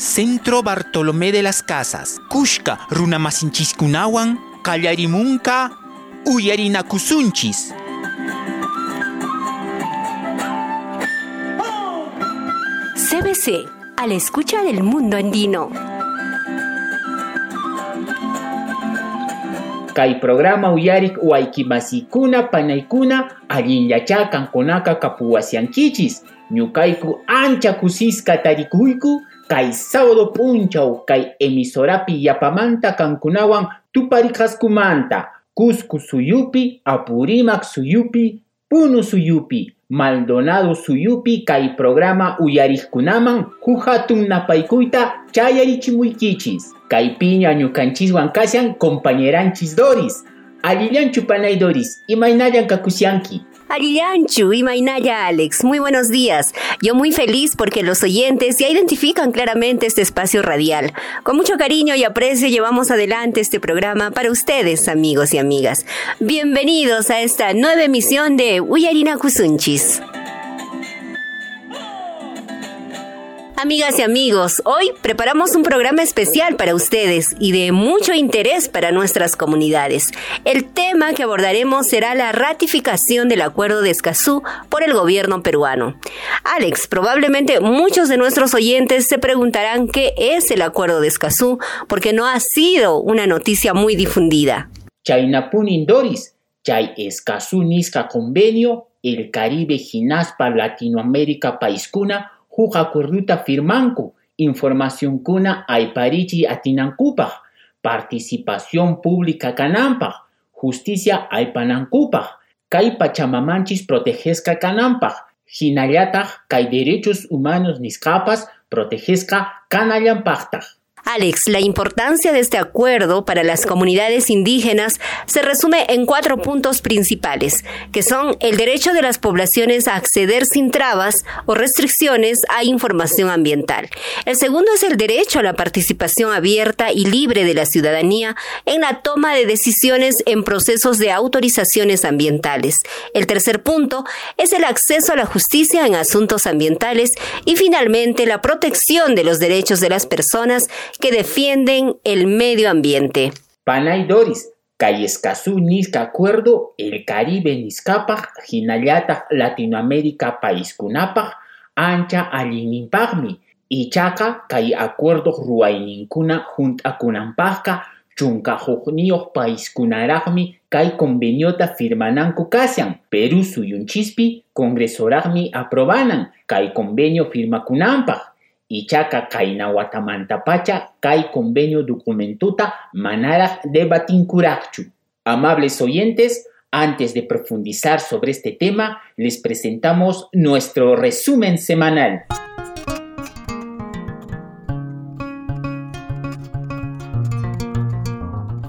Centro Bartolomé de las Casas, Kushka Runamasinchis-kunawan, Kallarimunka, Uyarinakusunchis. CBC, a la escucha del mundo andino. Kai programa uyarik waykimasikuna panaykuna allinllacha kankunaka kapuwasiankichis ñukayku ancha kusisqa tarikuyku kay sábado punchaw kay emisorapi yapamanta kankunawan tuparikaskumanta Cusco suyupi apurimak suyupi punu suyupi Maldonado suyupi kay programa uyarikkunaman huhatun napaykuyta chayarichimuykichis kay piña ñukanchiswan kashan compañeranchis Doris allillanchu panay Doris imaynayan kakusyanki Arianchu y Mainaya Alex, muy buenos días. Yo muy feliz porque los oyentes ya identifican claramente este espacio radial. Con mucho cariño y aprecio llevamos adelante este programa para ustedes, amigos y amigas. Bienvenidos a esta nueva emisión de Uyarina Kusunchis. Amigas y amigos, hoy preparamos un programa especial para ustedes y de mucho interés para nuestras comunidades. El tema que abordaremos será la ratificación del Acuerdo de Escazú por el gobierno peruano. Alex, probablemente muchos de nuestros oyentes se preguntarán qué es el Acuerdo de Escazú porque no ha sido una noticia muy difundida. Chaynapunin Doris, Chay Escazú Nisca Convenio, el Caribe Ginaspa Latinoamérica Paiskuna, acuerduta firmanku, información kuna aiparichi atinankupaj, participación pública kanampaj, justicia aipanankupaj, kay pachamamanchis protegesca kanampaj, hinallataj kay derechos humanos niscapas protegesca kanallampajtaj. Alex, la importancia de este acuerdo para las comunidades indígenas se resume en cuatro puntos principales, que son el derecho de las poblaciones a acceder sin trabas o restricciones a información ambiental. El segundo es el derecho a la participación abierta y libre de la ciudadanía en la toma de decisiones en procesos de autorizaciones ambientales. El tercer punto es el acceso a la justicia en asuntos ambientales y finalmente la protección de los derechos de las personas que defienden el medio ambiente. Panay Doris, Cayescazú Nisca Acuerdo, el Caribe Niscapaj, Jinayata Latinoamérica Paiscunapaj, Ancha Alinimpagmi, Ichaca, Cay Acuerdo Ruainincuna Junta Chunca País Paiscunaragmi, Cay Conveniota Firmananku Kasian, Perú Suyunchispi, Congresoragmi Aprobanan, Cay Convenio Firmakunampaj, Ichaca pacha kai convenio documentuta manara de batincurachu. Amables oyentes, antes de profundizar sobre este tema, les presentamos nuestro resumen semanal.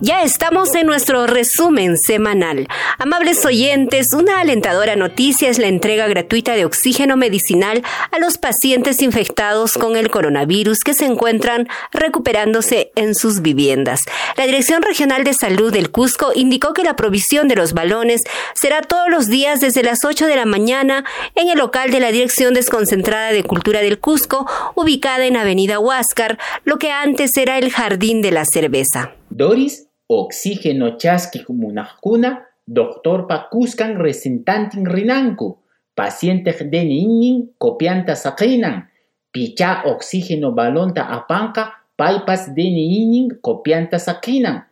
Ya estamos en nuestro resumen semanal. Amables oyentes, una alentadora noticia es la entrega gratuita de oxígeno medicinal a los pacientes infectados con el coronavirus que se encuentran recuperándose en sus viviendas. La Dirección Regional de Salud del Cusco indicó que la provisión de los balones será todos los días desde las 8 de la mañana en el local de la Dirección Desconcentrada de Cultura del Cusco, ubicada en Avenida Huáscar, lo que antes era el Jardín de la Cerveza. Doris oxígeno chasqui munajkuna, doctor pakuskan resentantin rinanku, paciente de inin copianta saqinan, picha oxígeno balonta apanka, paipas de inin copianta saqinan,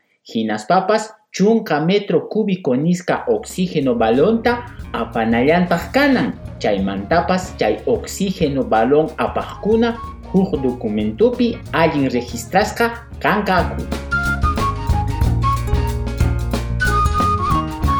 papas chunka metro cúbico nisca oxígeno balonta apanallantaj kanan, mantapas chay oxígeno balón apajkuna, huk documentupi allin registrasca kankaku.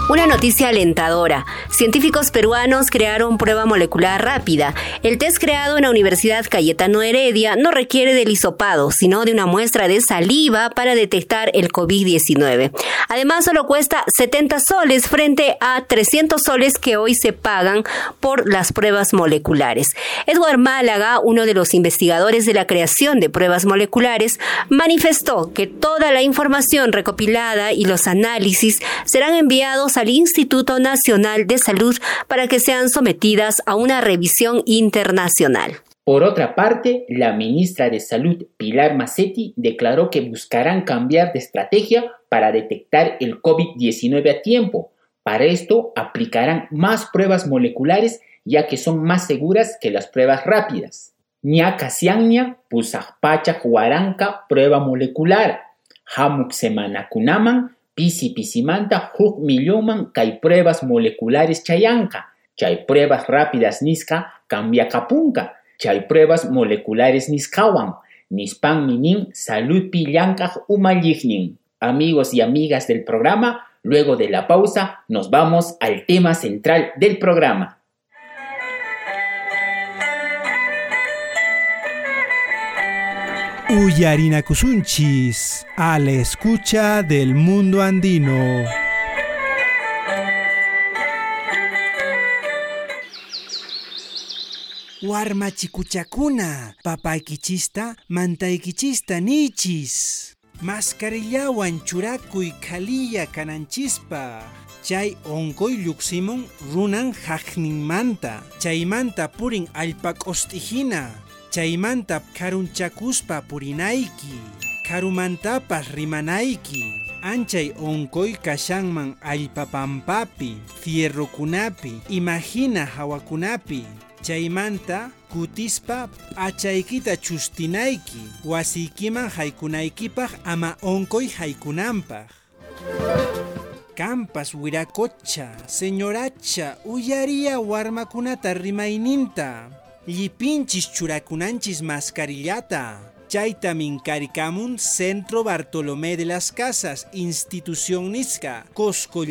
Una noticia alentadora. Científicos peruanos crearon prueba molecular rápida. El test creado en la Universidad Cayetano Heredia no requiere del hisopado, sino de una muestra de saliva para detectar el COVID-19. Además, solo cuesta 70 soles frente a 300 soles que hoy se pagan por las pruebas moleculares. Edward Málaga, uno de los investigadores de la creación de pruebas moleculares, manifestó que toda la información recopilada y los análisis serán enviados al Instituto Nacional de Salud para que sean sometidas a una revisión internacional. Por otra parte, la ministra de Salud Pilar Macetti declaró que buscarán cambiar de estrategia para detectar el COVID-19 a tiempo. Para esto aplicarán más pruebas moleculares ya que son más seguras que las pruebas rápidas. Ñacasianña, pusajpacha huaranca, prueba molecular. Hamuk pisi pisimanta, huk milloman, hay pruebas moleculares chayanca. Chay pruebas rápidas niska, cambia capunca. Chay pruebas moleculares niskawan. Nispan minin, salud pillanca umalignin. Amigos y amigas del programa, luego de la pausa nos vamos al tema central del programa. Uyarinacusunchis, a la escucha del mundo andino. Warmachikuchakuna, papaykichista, mantaykichista nichis. Mascarillawan churakuy kaliya kananchispa. Chay onkoy lluqsimun runan haqninmanta. Chaymanta purin allpak'ostijina. Chaymanta karunchakuspa purinayki, karumantapas rimanayki. Anchay onkoy kashanman allpapampapi, fierrokunapi, imagina hawakunapi. Chaymanta kutispa achaykita chustinayki, wasiykiman haykunaykipaq ama onkoy haykunampaq. Campas wirakocha, señoracha, uyaria warmakunata rimayninta. Llipinchis churakunanchis mascarillata. Chaita minkarikamun Centro Bartolomé de las Casas, Institución Nisca, Cosco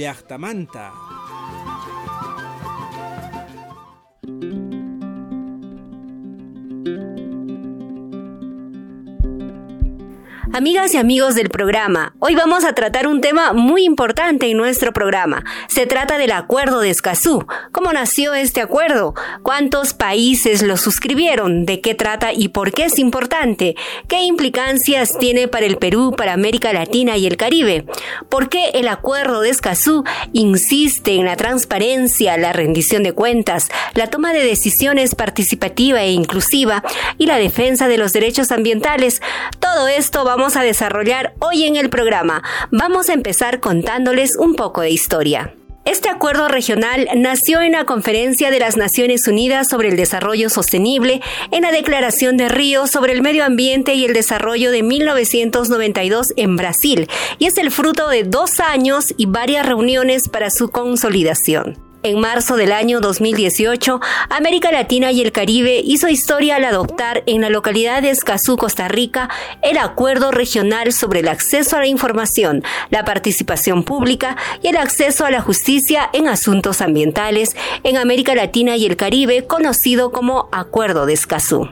Amigas y amigos del programa, hoy vamos a tratar un tema muy importante en nuestro programa. Se trata del Acuerdo de Escazú. ¿Cómo nació este acuerdo? ¿Cuántos países lo suscribieron? ¿De qué trata y por qué es importante? ¿Qué implicancias tiene para el Perú, para América Latina y el Caribe? ¿Por qué el Acuerdo de Escazú insiste en la transparencia, la rendición de cuentas, la toma de decisiones participativa e inclusiva y la defensa de los derechos ambientales? Todo esto va vamos a desarrollar hoy en el programa. Vamos a empezar contándoles un poco de historia. Este acuerdo regional nació en la Conferencia de las Naciones Unidas sobre el Desarrollo Sostenible en la Declaración de Río sobre el Medio Ambiente y el Desarrollo de 1992 en Brasil y es el fruto de dos años y varias reuniones para su consolidación. En marzo del año 2018, América Latina y el Caribe hizo historia al adoptar en la localidad de Escazú, Costa Rica, el Acuerdo Regional sobre el Acceso a la Información, la Participación Pública y el Acceso a la Justicia en Asuntos Ambientales en América Latina y el Caribe, conocido como Acuerdo de Escazú.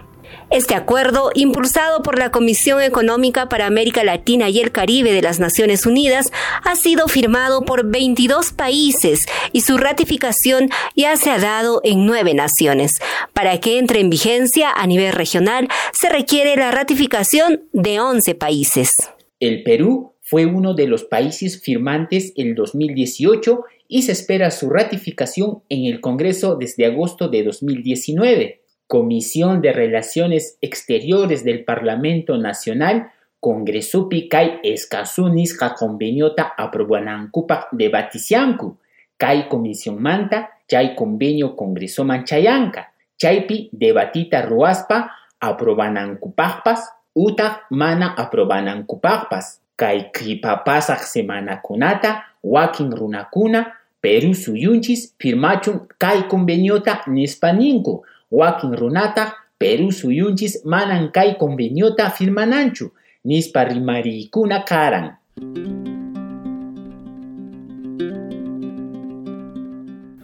Este acuerdo, impulsado por la Comisión Económica para América Latina y el Caribe de las Naciones Unidas, ha sido firmado por 22 países y su ratificación ya se ha dado en nueve naciones. Para que entre en vigencia a nivel regional, se requiere la ratificación de 11 países. El Perú fue uno de los países firmantes en 2018 y se espera su ratificación en el Congreso desde agosto de 2019. Comisión de Relaciones Exteriores del Parlamento Nacional, Congresupi kai escasunisqa conveniota aprobanankupa debatisianku. Kai comisión manta, chay convenio congreso manchayanka. Chaypi debatita ruaspa aprobanankupaqpas, uta mana aprobanankupaqpas. Kai semana semanakunata, wakin runakuna, Perú suyunchis firmachun kai conveniota nispaninku. Wakin runata Perú suyunchis manan kay conveniota firmananchu nispa karan.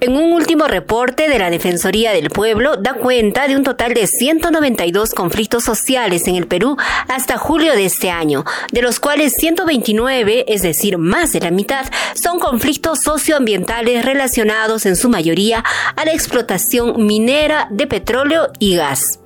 En un último reporte de la Defensoría del Pueblo da cuenta de un total de 192 conflictos sociales en el Perú hasta julio de este año, de los cuales 129, es decir, más de la mitad, son conflictos socioambientales relacionados en su mayoría a la explotación minera de petróleo y gas.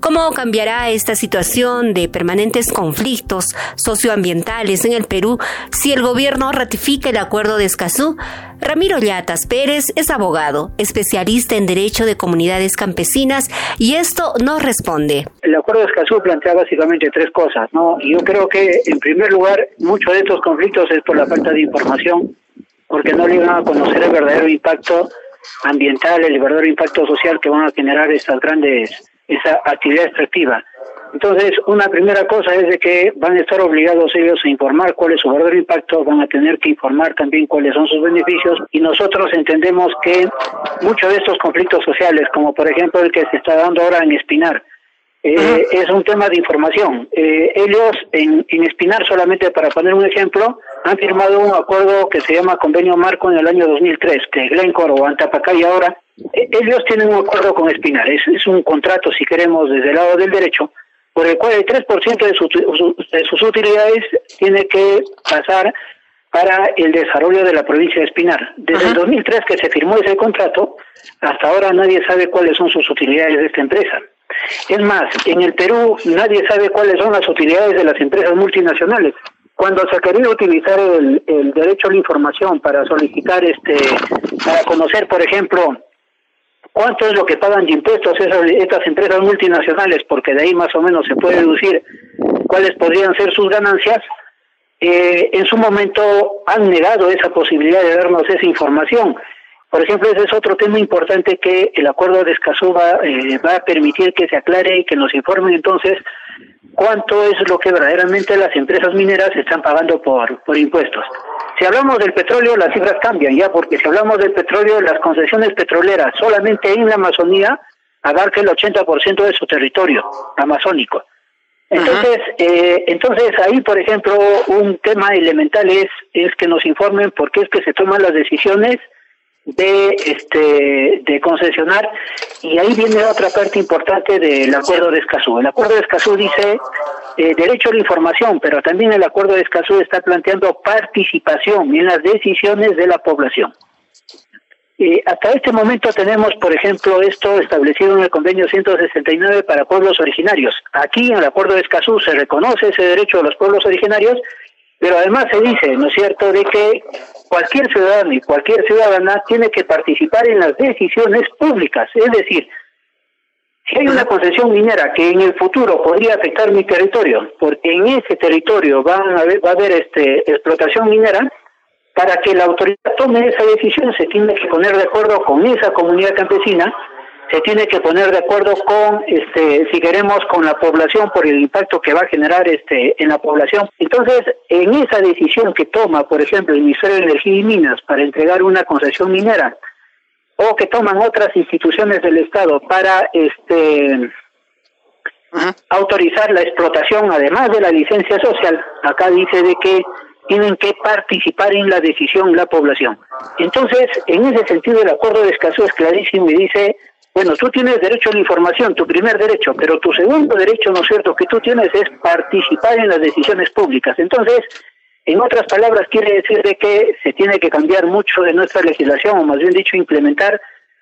¿Cómo cambiará esta situación de permanentes conflictos socioambientales en el Perú si el gobierno ratifica el acuerdo de Escazú? Ramiro Llatas Pérez es abogado, especialista en derecho de comunidades campesinas y esto nos responde. El acuerdo de Escazú plantea básicamente tres cosas, ¿no? Yo creo que en primer lugar muchos de estos conflictos es por la falta de información, porque no llegan a conocer el verdadero impacto ambiental, el verdadero impacto social que van a generar estas grandes esa actividad extractiva. Entonces, una primera cosa es de que van a estar obligados ellos a informar cuál es su verdadero impacto, van a tener que informar también cuáles son sus beneficios y nosotros entendemos que muchos de estos conflictos sociales, como por ejemplo el que se está dando ahora en Espinar, eh, es un tema de información. Eh, ellos en, en Espinar, solamente para poner un ejemplo, han firmado un acuerdo que se llama Convenio Marco en el año 2003, que Glencore o Antapacay ahora ellos tienen un acuerdo con Espinar, es, un contrato, si queremos, desde el lado del derecho, por el cual el 3% de, de sus utilidades tiene que pasar para el desarrollo de la provincia de Espinar. Desde el 2003 que se firmó ese contrato, hasta ahora nadie sabe cuáles son sus utilidades de esta empresa. Es más, en el Perú nadie sabe cuáles son las utilidades de las empresas multinacionales. Cuando se querido utilizar el, el derecho a la información para solicitar, este, para conocer, por ejemplo, cuánto es lo que pagan de impuestos esas, estas empresas multinacionales, porque de ahí más o menos se puede deducir cuáles podrían ser sus ganancias, eh, en su momento han negado esa posibilidad de darnos esa información. Por ejemplo, ese es otro tema importante que el acuerdo de Escazú va, eh, va a permitir que se aclare y que nos informen entonces cuánto es lo que verdaderamente las empresas mineras están pagando por, por impuestos. Si hablamos del petróleo, las cifras cambian ya, porque si hablamos del petróleo, las concesiones petroleras solamente en la Amazonía abarca el 80% de su territorio amazónico. Entonces, eh, entonces ahí, por ejemplo, un tema elemental es, es que nos informen por qué es que se toman las decisiones de este de concesionar y ahí viene otra parte importante del acuerdo de Escazú. El acuerdo de Escazú dice eh, derecho a la información, pero también el acuerdo de Escazú está planteando participación en las decisiones de la población. Eh, hasta este momento tenemos, por ejemplo, esto establecido en el convenio 169 para pueblos originarios. Aquí en el acuerdo de Escazú se reconoce ese derecho de los pueblos originarios, pero además se dice, ¿no es cierto?, de que cualquier ciudadano y cualquier ciudadana tiene que participar en las decisiones públicas. Es decir, si hay una concesión minera que en el futuro podría afectar mi territorio, porque en ese territorio van a va a haber este, explotación minera, para que la autoridad tome esa decisión se tiene que poner de acuerdo con esa comunidad campesina se tiene que poner de acuerdo con, este, si queremos, con la población por el impacto que va a generar este, en la población. Entonces, en esa decisión que toma, por ejemplo, el Ministerio de Energía y Minas para entregar una concesión minera, o que toman otras instituciones del Estado para este, autorizar la explotación, además de la licencia social, acá dice de que tienen que participar en la decisión la población. Entonces, en ese sentido, el acuerdo de Escazú es clarísimo y dice bueno, tú tienes derecho a la información, tu primer derecho, pero tu segundo derecho, ¿no es cierto?, que tú tienes es participar en las decisiones públicas. Entonces, en otras palabras, quiere decir de que se tiene que cambiar mucho de nuestra legislación, o más bien dicho, implementar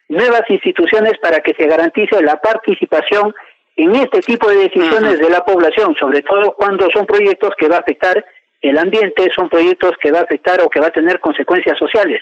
nuevas instituciones para que se garantice la participación en este tipo de decisiones de la población, sobre todo cuando son proyectos que va a afectar el ambiente, son proyectos que va a afectar o que va a tener consecuencias sociales.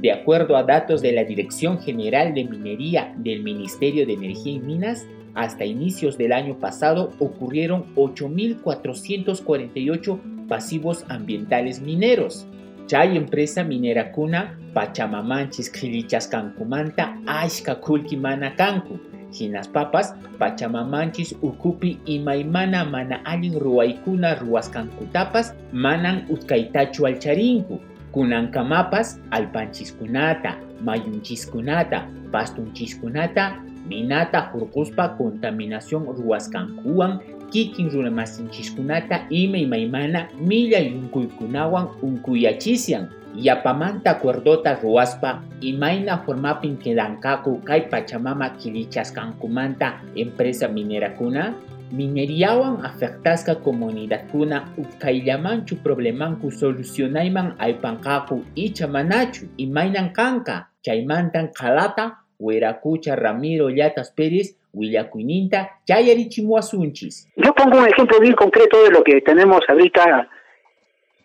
De acuerdo a datos de la Dirección General de Minería del Ministerio de Energía y Minas, hasta inicios del año pasado ocurrieron 8.448 pasivos ambientales mineros. Chay empresa minera kuna Pachamamanchis Kilichas Cancumanta Ashka Kulkimana Kanku. Hinas papas Pachamamanchis Ukupi Imaimana Mana Alin Ruaikuna Ruas Kankutapas Manan Utkaitachu Alcharinku kunankamapas alpanchiskunata, mayunchiskunata, pastunchiskunata, minata hurquspa contaminación ruwasqankuwan kikin runamasinchiskunata ima imaymana millay unkuykunawan unkuyachisyan yapamanta cuerdota ruwaspa imayna formapin quedankaku kay pachamama kilichasqankumanta empresa minerakuna Mineriawan afectasca comunidad kuna ukaillamanchu problemanku solucionayman aypanqaku icha manachu imaynan kanka chaymantan kalata Hueracucha Ramiro Llatas Pérez Willacuyninta Chayarichimuasunchis. Yo pongo un ejemplo bien concreto de lo que tenemos ahorita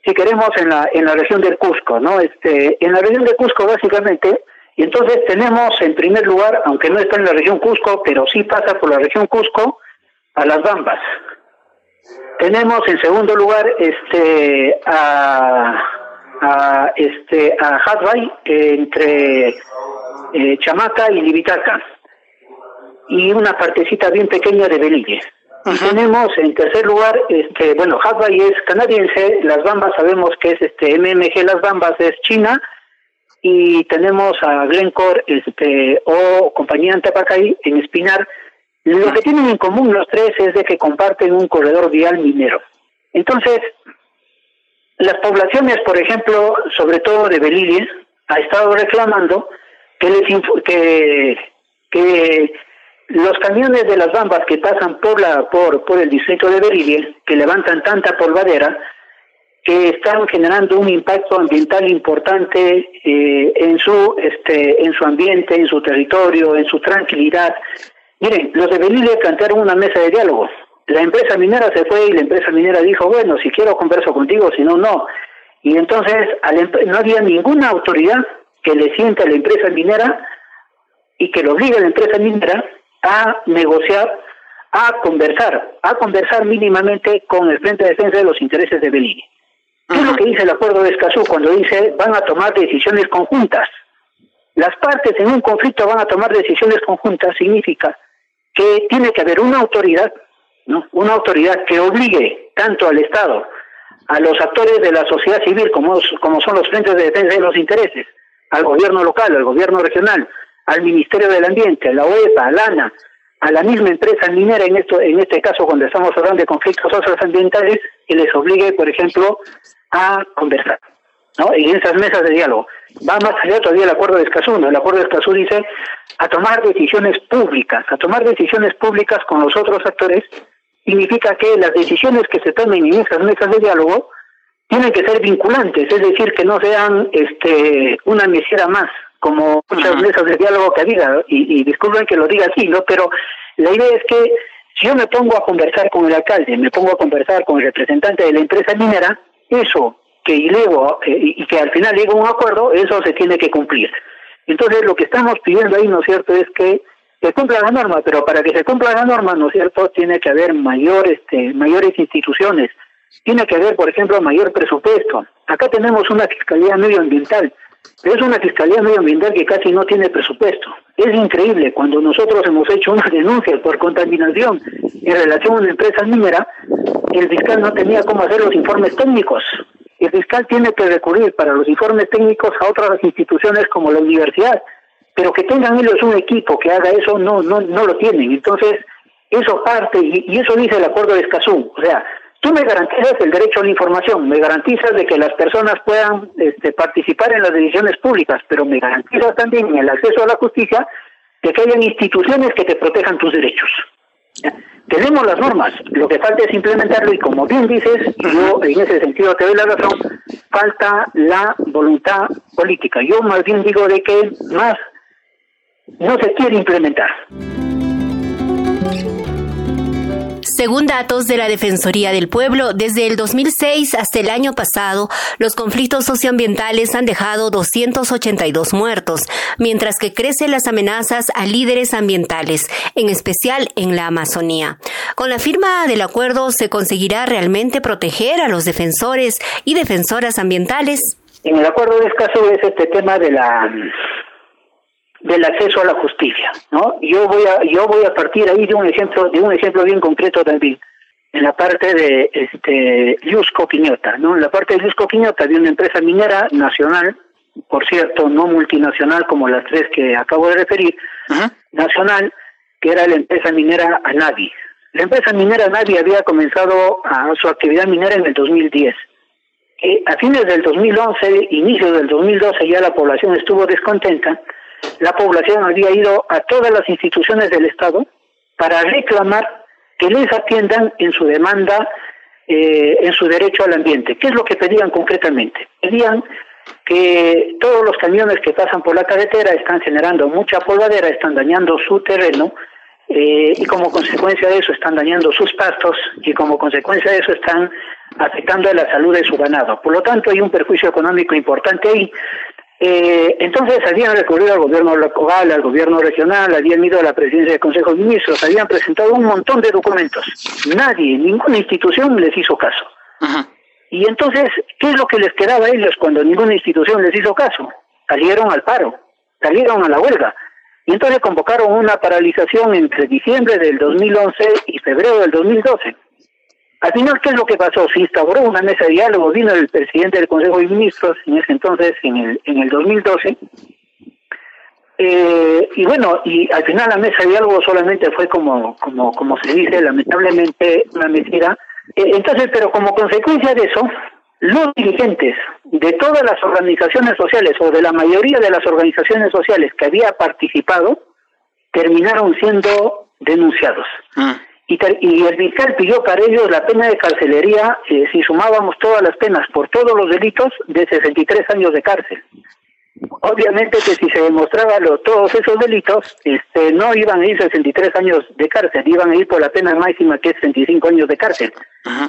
si queremos en la en la región del Cusco, ¿no? Este, en la región del Cusco básicamente y entonces tenemos en primer lugar, aunque no está en la región Cusco, pero sí pasa por la región Cusco, a las Bambas. Tenemos en segundo lugar este a, a este a Hatbay entre eh, Chamaca y Libitaca y una partecita bien pequeña de Belille. Y tenemos en tercer lugar, este, bueno, Hatbay es canadiense, las Bambas sabemos que es este MMG, las Bambas es China, y tenemos a Glencore este, o compañía Antepacay en Espinar. Lo que tienen en común los tres es de que comparten un corredor vial minero. Entonces, las poblaciones, por ejemplo, sobre todo de Belilia, ha estado reclamando que, les que, que los camiones de las bambas que pasan por la por, por el distrito de Belilia, que levantan tanta polvadera, que están generando un impacto ambiental importante eh, en su este en su ambiente, en su territorio, en su tranquilidad. Miren, los de Belile plantearon una mesa de diálogo. La empresa minera se fue y la empresa minera dijo, bueno, si quiero converso contigo, si no, no. Y entonces no había ninguna autoridad que le sienta a la empresa minera y que lo obligue a la empresa minera a negociar, a conversar, a conversar mínimamente con el Frente de Defensa de los Intereses de Belile. ¿Qué es lo que dice el acuerdo de Escazú cuando dice van a tomar decisiones conjuntas? Las partes en un conflicto van a tomar decisiones conjuntas, significa que tiene que haber una autoridad, ¿no? Una autoridad que obligue tanto al Estado, a los actores de la sociedad civil, como, como son los frentes de defensa de los intereses, al gobierno local, al gobierno regional, al Ministerio del Ambiente, a la OEPA, a la ANA, a la misma empresa minera, en, esto, en este caso cuando estamos hablando de conflictos socioambientales, que les obligue, por ejemplo, a conversar, ¿no? En esas mesas de diálogo. Va más allá todavía el acuerdo de Escazú, El acuerdo de Escazú dice a tomar decisiones públicas, a tomar decisiones públicas con los otros actores, significa que las decisiones que se tomen en esas mesas de diálogo tienen que ser vinculantes, es decir, que no sean este una mesera más, como muchas mesas de diálogo que había, y, y disculpen que lo diga así, ¿no? Pero la idea es que si yo me pongo a conversar con el alcalde, me pongo a conversar con el representante de la empresa minera, eso que eh, y que al final llega un acuerdo, eso se tiene que cumplir. Entonces lo que estamos pidiendo ahí, ¿no es cierto?, es que se cumpla la norma, pero para que se cumpla la norma, ¿no es cierto?, tiene que haber mayor, este, mayores instituciones, tiene que haber, por ejemplo, mayor presupuesto. Acá tenemos una fiscalía medioambiental, pero es una fiscalía medioambiental que casi no tiene presupuesto. Es increíble, cuando nosotros hemos hecho una denuncia por contaminación en relación a una empresa minera, el fiscal no tenía cómo hacer los informes técnicos. El fiscal tiene que recurrir para los informes técnicos a otras instituciones como la universidad, pero que tengan ellos un equipo que haga eso no no no lo tienen. Entonces, eso parte y, eso dice el acuerdo de Escazú, o sea, tú me garantizas el derecho a la información, me garantizas de que las personas puedan este, participar en las decisiones públicas, pero me garantizas también el acceso a la justicia de que hayan instituciones que te protejan tus derechos. Tenemos las normas, lo que falta es implementarlo y como bien dices, yo en ese sentido te doy la razón, falta la voluntad política. Yo más bien digo de que más no se quiere implementar. Según datos de la Defensoría del Pueblo, desde el 2006 hasta el año pasado, los conflictos socioambientales han dejado 282 muertos, mientras que crecen las amenazas a líderes ambientales, en especial en la Amazonía. Con la firma del acuerdo, ¿se conseguirá realmente proteger a los defensores y defensoras ambientales? En el acuerdo de escaso es este tema de la del acceso a la justicia, ¿no? Yo voy a yo voy a partir ahí de un ejemplo de un ejemplo bien concreto también en la parte de este Yusco Quiñota, ¿no? En la parte de Yusco Quiñota de una empresa minera nacional, por cierto, no multinacional como las tres que acabo de referir, nacional, que era la empresa minera Anavi. La empresa minera Anavi había comenzado a su actividad minera en el 2010. Eh, a fines del 2011, inicio del 2012, ya la población estuvo descontenta la población había ido a todas las instituciones del Estado para reclamar que les atiendan en su demanda, eh, en su derecho al ambiente. ¿Qué es lo que pedían concretamente? Pedían que todos los camiones que pasan por la carretera están generando mucha polvadera, están dañando su terreno eh, y como consecuencia de eso están dañando sus pastos y como consecuencia de eso están afectando a la salud de su ganado. Por lo tanto, hay un perjuicio económico importante ahí. Eh, entonces habían recurrido al gobierno local, al gobierno regional, habían ido a la presidencia del Consejo de Ministros, habían presentado un montón de documentos. Nadie, ninguna institución les hizo caso. Y entonces, ¿qué es lo que les quedaba a ellos cuando ninguna institución les hizo caso? Salieron al paro, salieron a la huelga. Y entonces convocaron una paralización entre diciembre del 2011 y febrero del 2012. Al final, ¿qué es lo que pasó? Se instauró una mesa de diálogo, vino el presidente del Consejo de Ministros, en ese entonces, en el, en el 2012, eh, y bueno, y al final la mesa de diálogo solamente fue como, como, como se dice, lamentablemente una mentira. Eh, entonces, pero como consecuencia de eso, los dirigentes de todas las organizaciones sociales o de la mayoría de las organizaciones sociales que había participado terminaron siendo denunciados. Ah y, el fiscal pidió para ellos la pena de carcelería, eh, si sumábamos todas las penas por todos los delitos, de 63 años de cárcel. Obviamente que si se demostraba todos esos delitos, este, no iban a ir 63 años de cárcel, iban a ir por la pena máxima que es 65 años de cárcel.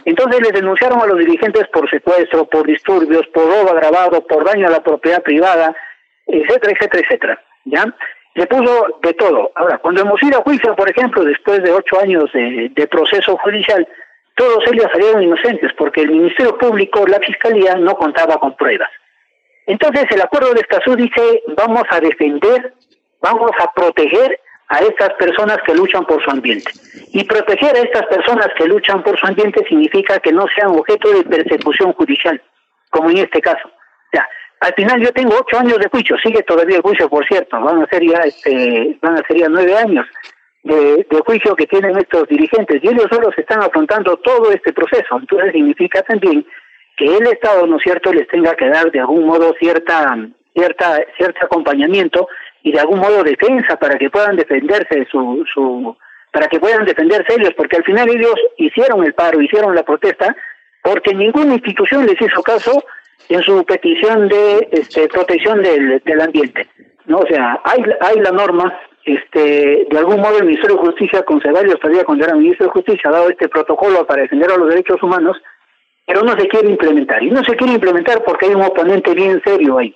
Entonces les denunciaron a los dirigentes por secuestro, por disturbios, por robo agravado, por daño a la propiedad privada, etcétera, etcétera, etcétera. ¿Ya? Le puso de todo. Ahora, cuando hemos ido a juicio, por ejemplo, después de ocho años de, proceso judicial, todos ellos salieron inocentes porque el Ministerio Público, la Fiscalía, no contaba con pruebas. Entonces, el acuerdo de Escazú dice, vamos a defender, vamos a proteger a estas personas que luchan por su ambiente. Y proteger a estas personas que luchan por su ambiente significa que no sean objeto de persecución judicial, como en este caso. Ya, al final yo tengo ocho años de juicio, sigue todavía el juicio, por cierto, van a ser ya, este, van a ser ya nueve años de, juicio que tienen estos dirigentes y ellos solo se están afrontando todo este proceso. Entonces significa también que el Estado, ¿no es cierto?, les tenga que dar de algún modo cierta, cierta, cierto acompañamiento y de algún modo defensa para que puedan defenderse su, su, para que puedan defenderse ellos, porque al final ellos hicieron el paro, hicieron la protesta, porque ninguna institución les hizo caso en su petición de este, protección del, del ambiente. ¿no? O sea, hay, hay la norma, este, de algún modo el Ministerio de Justicia, con todavía cuando era Ministro de Justicia, ha dado este protocolo para defender a los derechos humanos, pero no se quiere implementar. Y no se quiere implementar porque hay un oponente bien serio ahí,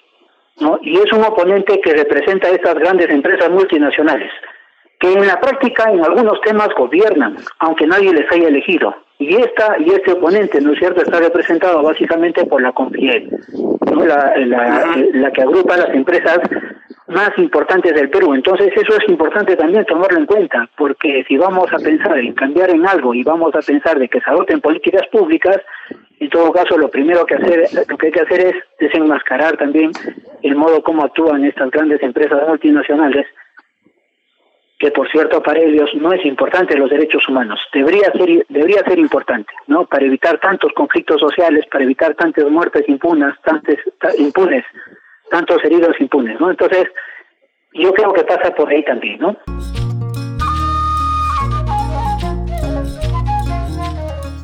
¿no? Y es un oponente que representa a estas grandes empresas multinacionales, que en la práctica en algunos temas gobiernan, aunque nadie les haya elegido. Y esta y este oponente, ¿no es cierto?, está representado básicamente por la CONFIEL, ¿no? la, la, que agrupa las empresas más importantes del Perú. Entonces eso es importante también tomarlo en cuenta, porque si vamos a pensar en cambiar en algo y vamos a pensar de que se adopten políticas públicas, en todo caso lo primero que hacer, lo que hay que hacer es desenmascarar también el modo como actúan estas grandes empresas multinacionales que por cierto para ellos no es importante los derechos humanos, debería ser, debería ser importante, ¿no? Para evitar tantos conflictos sociales, para evitar tantas muertes impunas, impunes, tantos heridos impunes, ¿no? Entonces, yo creo que pasa por ahí también, ¿no?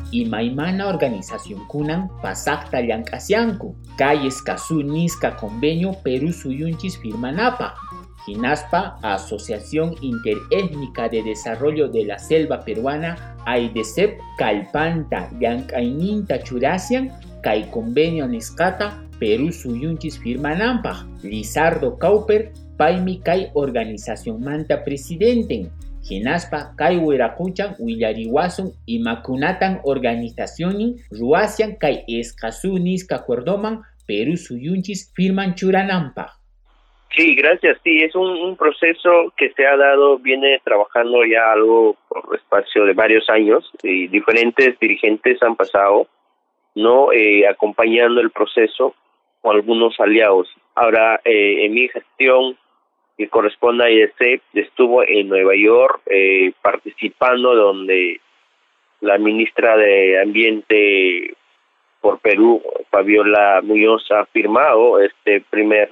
y maimana organización kunan pasakta llank'asyanku calles kasu nisca convenio Perú suyunchis firmanapa Ginaspa, Asociación Interétnica de Desarrollo de la Selva Peruana, AIDESEP, Calpanta, Yankaininta Churasian, Kai Convenio Niscata, Perú Suyunchis Firmanampa, Lizardo Cauper, Paimi Kai Organización Manta Presidenten, Ginaspa, Kai Huiracuchan, Willariwasun y Macunatan Organización Ruasian, Kai Escazú Nisca Cuerdoman, Perú Suyunchis Firman Churanampa. Sí, gracias. Sí, es un, proceso que se ha dado, viene trabajando ya algo por espacio de varios años y diferentes dirigentes han pasado, ¿no? Eh, acompañando el proceso con algunos aliados. Ahora, eh, en mi gestión, que corresponde a IEC, estuvo en Nueva York eh, participando donde la ministra de Ambiente por Perú, Fabiola Muñoz, ha firmado este primer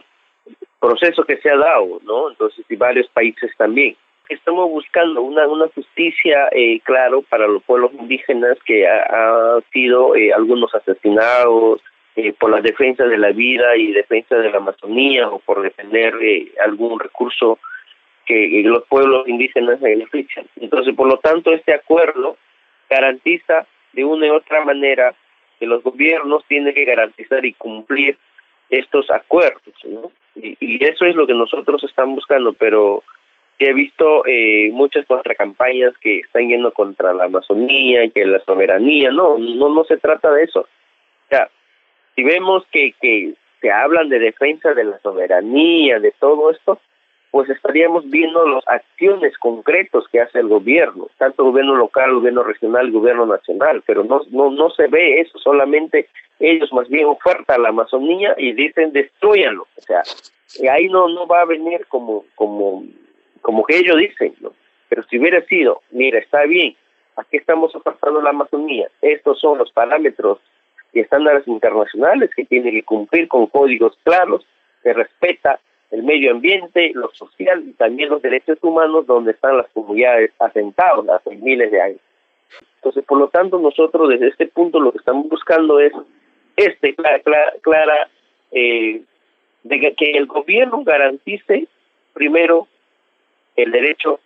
proceso que se ha dado, ¿no? Entonces, y varios países también. Estamos buscando una, una justicia, eh, claro, para los pueblos indígenas que han sido eh, algunos asesinados eh, por la defensa de la vida y defensa de la Amazonía o por defender eh, algún recurso que los pueblos indígenas benefician. Entonces, por lo tanto, este acuerdo garantiza de una u otra manera que los gobiernos tienen que garantizar y cumplir estos acuerdos, ¿no? Y, y eso es lo que nosotros estamos buscando, pero he visto eh, muchas contracampañas que están yendo contra la Amazonía que la soberanía, no, no, no se trata de eso. O sea, si vemos que, que se hablan de defensa de la soberanía, de todo esto, pues estaríamos viendo las acciones concretas que hace el gobierno, tanto el gobierno local, el gobierno regional, el gobierno nacional, pero no, no, no se ve eso, solamente ellos más bien ofertan la Amazonía y dicen destruyanlo, o sea, ahí no, no va a venir como, como como que ellos dicen, ¿no? Pero si hubiera sido, mira, está bien, aquí estamos ofertando la Amazonía, estos son los parámetros y estándares internacionales que tienen que cumplir con códigos claros que respeta el medio ambiente, lo social y también los derechos humanos donde están las comunidades asentadas hace miles de años. Entonces, por lo tanto, nosotros desde este punto lo que estamos buscando es este clara, clara, clara eh, de que, que el gobierno garantice primero el derecho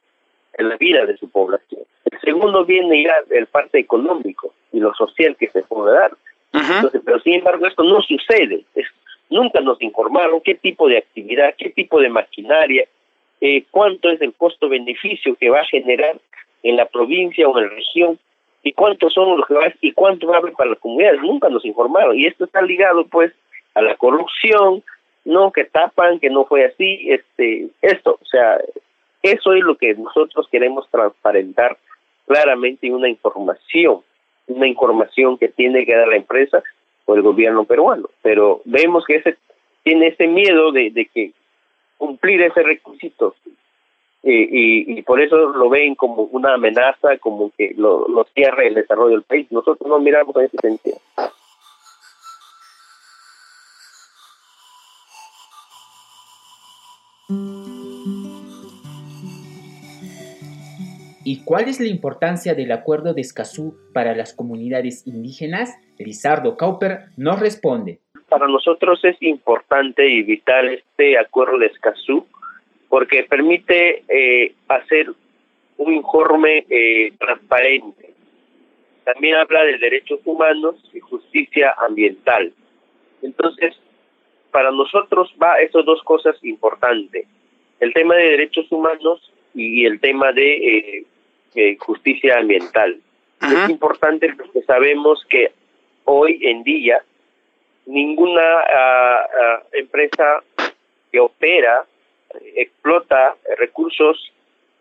a la vida de su población. El segundo viene ya el parte económico y lo social que se puede dar. Entonces, pero sin embargo esto no sucede. Nunca nos informaron qué tipo de actividad, qué tipo de maquinaria, eh, cuánto es el costo-beneficio que va a generar en la provincia o en la región y cuántos son los que va y cuánto va a para las comunidades. Nunca nos informaron y esto está ligado pues a la corrupción, no que tapan que no fue así, este, esto, o sea, eso es lo que nosotros queremos transparentar claramente en una información, una información que tiene que dar la empresa o el gobierno peruano. Pero vemos que ese tiene ese miedo de, que cumplir ese requisito y, y, por eso lo ven como una amenaza, como que lo, lo cierre el desarrollo del país. Nosotros no miramos en ese sentido. ¿Y cuál es la importancia del acuerdo de Escazú para las comunidades indígenas? Lizardo Cauper nos responde. Para nosotros es importante y vital este acuerdo de Escazú porque permite eh, hacer un informe eh, transparente. También habla de derechos humanos y justicia ambiental. Entonces, para nosotros va esas dos cosas importantes. El tema de derechos humanos y el tema de eh, eh, justicia ambiental. Es importante porque sabemos que hoy en día ninguna uh, uh, empresa que opera, explota recursos,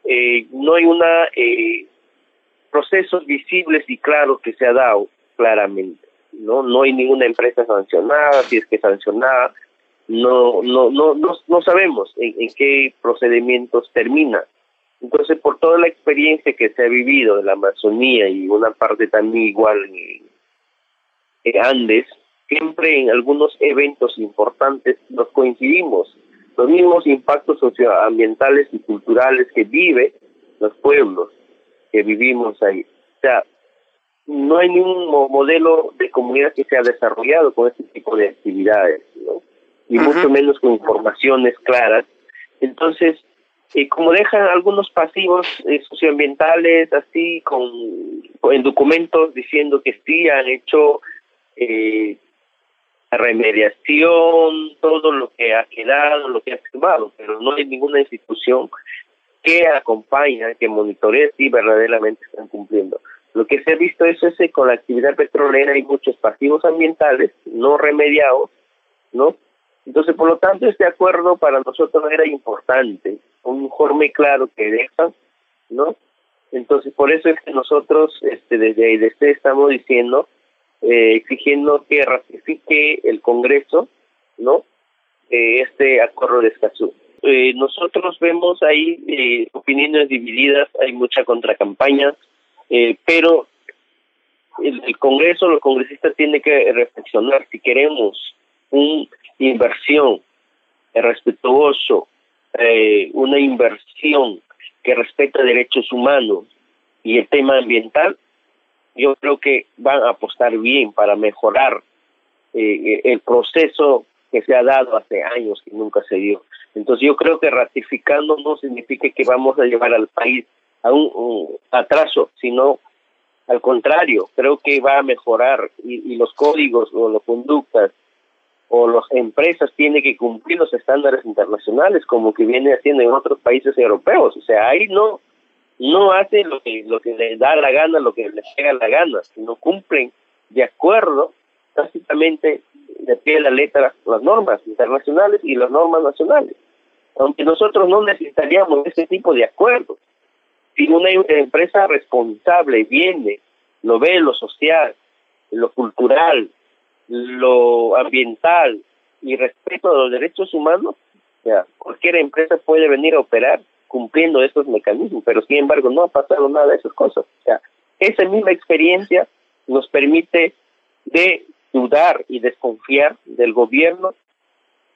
eh, no hay una eh, procesos visibles y claros que se ha dado claramente. No, no hay ninguna empresa sancionada, si es que sancionada, no, no, no, no, no sabemos en, en qué procedimientos termina. Entonces, por toda la experiencia que se ha vivido en la Amazonía y una parte también igual en, Andes, siempre en algunos eventos importantes nos coincidimos, los mismos impactos socioambientales y culturales que vive los pueblos que vivimos ahí. O sea, no hay ningún modelo de comunidad que se ha desarrollado con este tipo de actividades, ¿no? Y mucho menos con informaciones claras. Entonces, y como dejan algunos pasivos eh, socioambientales así con, en documentos diciendo que sí han hecho eh, remediación, todo lo que ha quedado, lo que ha firmado, pero no hay ninguna institución que acompañe, que monitorea si verdaderamente están cumpliendo. Lo que se ha visto es ese con la actividad petrolera y muchos pasivos ambientales no remediados, ¿no? Entonces, por lo tanto, este acuerdo para nosotros era importante, un informe claro que deja, ¿no? Entonces, por eso es que nosotros este, desde desde estamos diciendo, eh, exigiendo que ratifique el Congreso, ¿no? Eh, este acuerdo de Escazú. Eh, nosotros vemos ahí opiniones divididas, hay mucha contracampaña, pero el, Congreso, los congresistas tienen que reflexionar si queremos un inversión respetuoso, eh, una inversión que respeta derechos humanos y el tema ambiental, yo creo que van a apostar bien para mejorar eh, el proceso que se ha dado hace años y nunca se dio. Entonces yo creo que ratificando no significa que vamos a llevar al país a un, atraso, sino al contrario, creo que va a mejorar y, y los códigos o las conductas o las empresas tienen que cumplir los estándares internacionales como que viene haciendo en otros países europeos. O sea, ahí no no hace lo que lo que les da la gana, lo que les pega la gana, sino cumplen de acuerdo tácitamente de pie de la letra las normas internacionales y las normas nacionales. Aunque nosotros no necesitaríamos ese tipo de acuerdos. Si una empresa responsable viene, lo ve lo social, lo cultural, lo ambiental y respeto a los derechos humanos, cualquier empresa puede venir a operar cumpliendo estos mecanismos, pero sin embargo no ha pasado nada de esas cosas. O esa misma experiencia nos permite de dudar y desconfiar del gobierno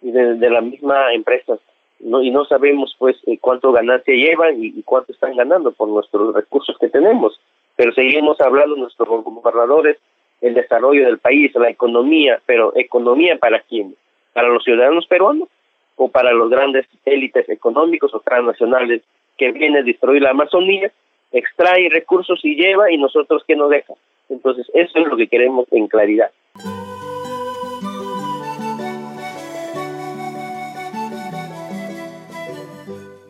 y de, la misma empresa. No, y no sabemos pues eh, cuánto ganancia llevan y, y, cuánto están ganando por nuestros recursos que tenemos. Pero seguimos hablando nuestros gobernadores el desarrollo del país, la economía, pero economía para quién? Para los ciudadanos peruanos o para los grandes élites económicos o transnacionales que vienen a destruir la Amazonía, extrae recursos y lleva y nosotros que nos deja. Entonces, eso es lo que queremos en claridad.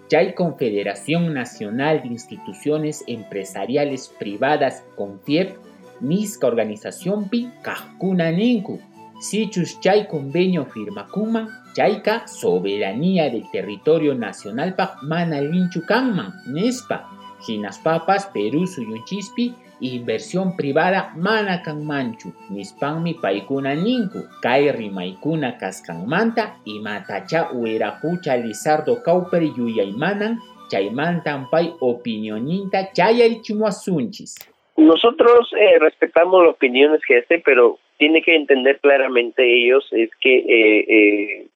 Ya hay Confederación Nacional de Instituciones Empresariales Privadas, CONFIEP, Nisca Organización Pi, Kajkuna Ninku, Sichus Chay Convenio Firma Kuma, Chayka Soberanía del Territorio Nacional Pa Mana Linchu Kanman, Nespa, Ginas Papas, Perú Suyunchispi, Inversión privada mana kanmanchu, nispanmi paikuna ninku, kay rimaykuna kaskanmanta, imatacha uerakucha Lizardo Cauper yuyaymanan, chaymantan pay opinioninta chayarichimuasunchis. Nosotros eh, respetamos las opiniones que hacen, pero tiene que entender claramente ellos es que eh, eh,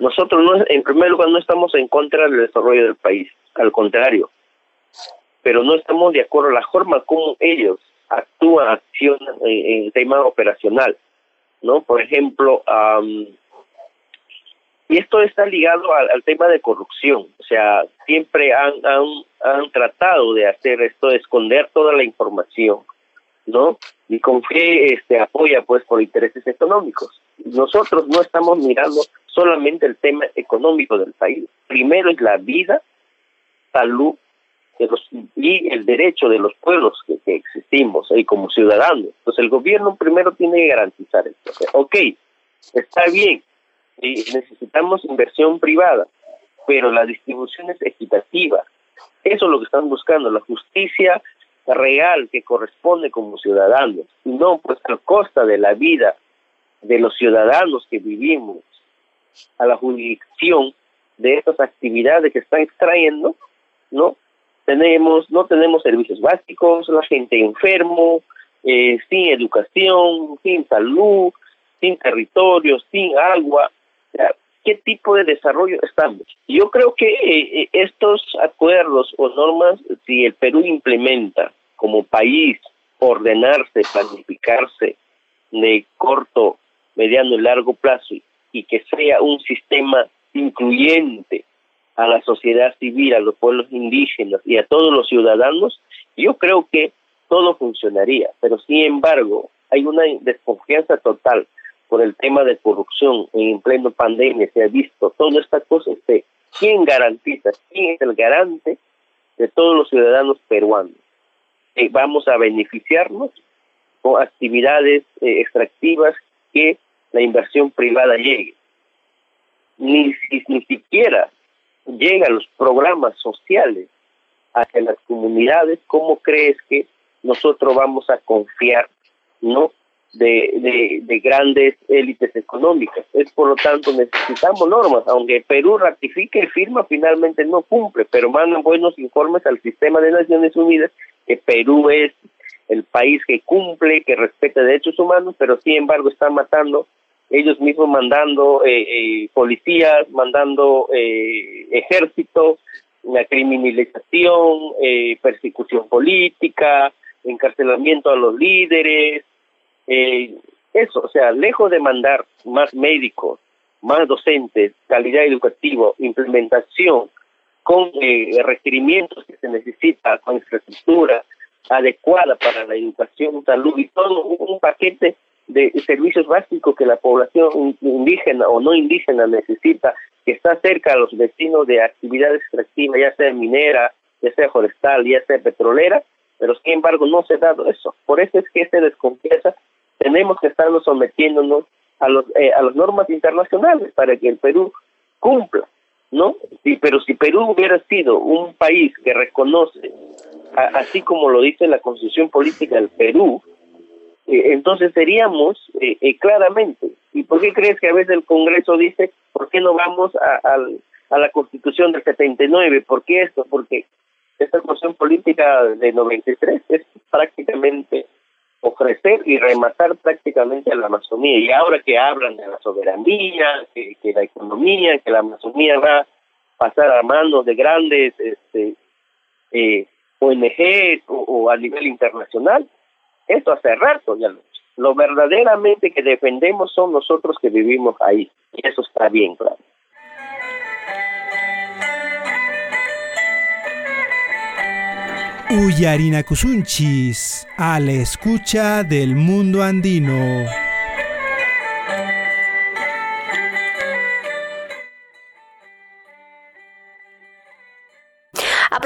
nosotros no, en primer lugar no estamos en contra del desarrollo del país, al contrario, pero no estamos de acuerdo en la forma como ellos actúan, accionan en, el tema operacional, ¿no? Por ejemplo, y esto está ligado al, tema de corrupción, o sea, siempre han, han, han tratado de hacer esto, de esconder toda la información, ¿no? Y con qué este, apoya, pues, por intereses económicos. Nosotros no estamos mirando solamente el tema económico del país. Primero es la vida, salud de los, y el derecho de los pueblos que, que existimos ahí como ciudadanos. Entonces el gobierno primero tiene que garantizar esto. Ok, está bien, y necesitamos inversión privada, pero la distribución es equitativa. Eso es lo que están buscando, la justicia real que corresponde como ciudadanos, y no pues a costa de la vida de los ciudadanos que vivimos, a la jurisdicción de estas actividades que están extrayendo, ¿no? Tenemos, no tenemos servicios básicos, la gente enfermo, eh, sin educación, sin salud, sin territorio, sin agua, ¿Qué tipo de desarrollo estamos? Yo creo que eh, estos acuerdos o normas, si el Perú implementa como país ordenarse, planificarse de corto, mediano y largo plazo y que sea un sistema incluyente a la sociedad civil, a los pueblos indígenas y a todos los ciudadanos, yo creo que todo funcionaría. Pero sin embargo, hay una desconfianza total por el tema de corrupción en pleno pandemia, se ha visto toda esta cosa, este, ¿quién garantiza? ¿Quién es el garante de todos los ciudadanos peruanos? Eh, vamos a beneficiarnos con actividades eh, extractivas que la inversión privada llegue. Ni, ni siquiera llegan los programas sociales hacia las comunidades, ¿cómo crees que nosotros vamos a confiar no de, de, grandes élites económicas. Es por lo tanto necesitamos normas, aunque Perú ratifique y firma, finalmente no cumple, pero mandan buenos informes al sistema de Naciones Unidas que Perú es el país que cumple, que respeta derechos humanos, pero sin embargo están matando ellos mismos mandando eh, eh, policías, mandando eh, ejército, la criminalización, eh, persecución política, encarcelamiento a los líderes, eh, eso, o sea, lejos de mandar más médicos, más docentes, calidad educativa, implementación con eh, requerimientos que se necesita, con infraestructura adecuada para la educación, salud y todo un paquete de servicios básicos que la población indígena o no indígena necesita, que está cerca a los vecinos de actividades extractivas, ya sea minera, ya sea forestal, ya sea petrolera, pero sin embargo no se ha dado eso. Por eso es que se desconfianza tenemos que estarnos sometiéndonos a los eh, a las normas internacionales para que el Perú cumpla, ¿no? Pero si Perú hubiera sido un país que reconoce, así como lo dice la Constitución Política del Perú, eh, entonces seríamos eh, claramente. ¿Y por qué crees que a veces el Congreso dice, ¿por qué no vamos a, a la Constitución del 79? ¿Por qué esto? Porque esta Constitución Política de 93 es prácticamente ofrecer y rematar prácticamente a la Amazonía. Y ahora que hablan de la soberanía, que, la economía, que la Amazonía va a pasar a manos de grandes este, eh, ONGs o, a nivel internacional, esto hace rato ya lo Lo verdaderamente que defendemos son nosotros que vivimos ahí. Y eso está bien claro. Uyarina Kusunchis, a la escucha del mundo andino.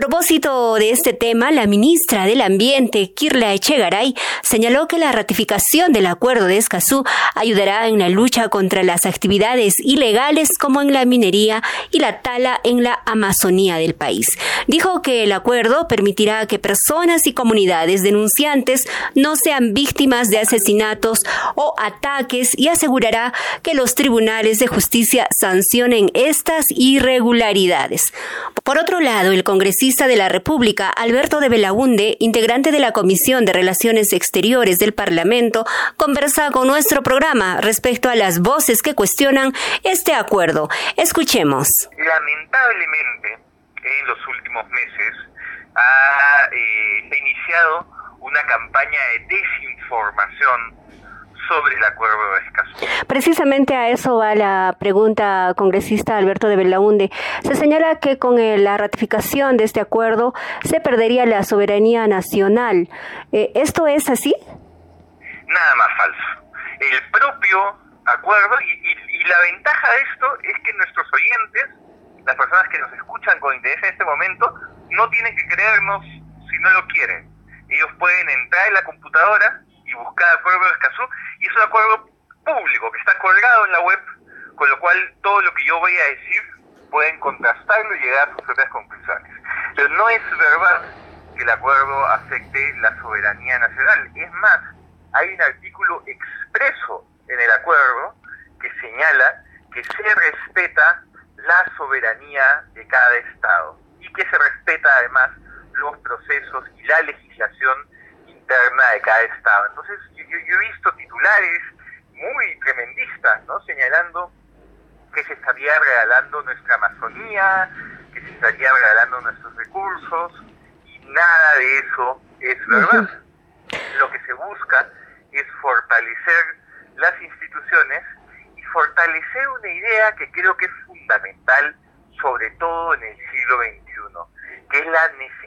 Propósito de este tema, la ministra del Ambiente, Kirla Echegaray, señaló que la ratificación del Acuerdo de Escazú ayudará en la lucha contra las actividades ilegales como en la minería y la tala en la Amazonía del país. Dijo que el acuerdo permitirá que personas y comunidades denunciantes no sean víctimas de asesinatos o ataques y asegurará que los tribunales de justicia sancionen estas irregularidades. Por otro lado, el congresista de la República, Alberto de Belaunde, integrante de la Comisión de Relaciones Exteriores del Parlamento, conversa con nuestro programa respecto a las voces que cuestionan este acuerdo. Escuchemos. Lamentablemente, en los últimos meses ha eh, iniciado una campaña de desinformación sobre el acuerdo de Escazú. Precisamente a eso va la pregunta congresista Alberto de Belaunde. Se señala que con la ratificación de este acuerdo se perdería la soberanía nacional. Eh, ¿Esto es así? Nada más falso. El propio acuerdo, y, y la ventaja de esto es que nuestros oyentes, las personas que nos escuchan con interés en este momento, no tienen que creernos si no lo quieren. Ellos pueden entrar en la computadora y buscar acuerdo de Escazú, y es un acuerdo público que está colgado en la web, con lo cual todo lo que yo voy a decir pueden contrastarlo y llegar a sus propias conclusiones. Pero no es verdad que el acuerdo afecte la soberanía nacional. Es más, hay un artículo expreso en el acuerdo que señala que se respeta la soberanía de cada Estado y que se respeta además los procesos y la legislación de cada estado. Entonces yo, he visto titulares muy tremendistas, ¿no? Señalando que se estaría regalando nuestra Amazonía, que se estaría regalando nuestros recursos, y nada de eso es verdad. Lo que se busca es fortalecer las instituciones y fortalecer una idea que creo que es fundamental, sobre todo en el siglo XXI, que es la necesidad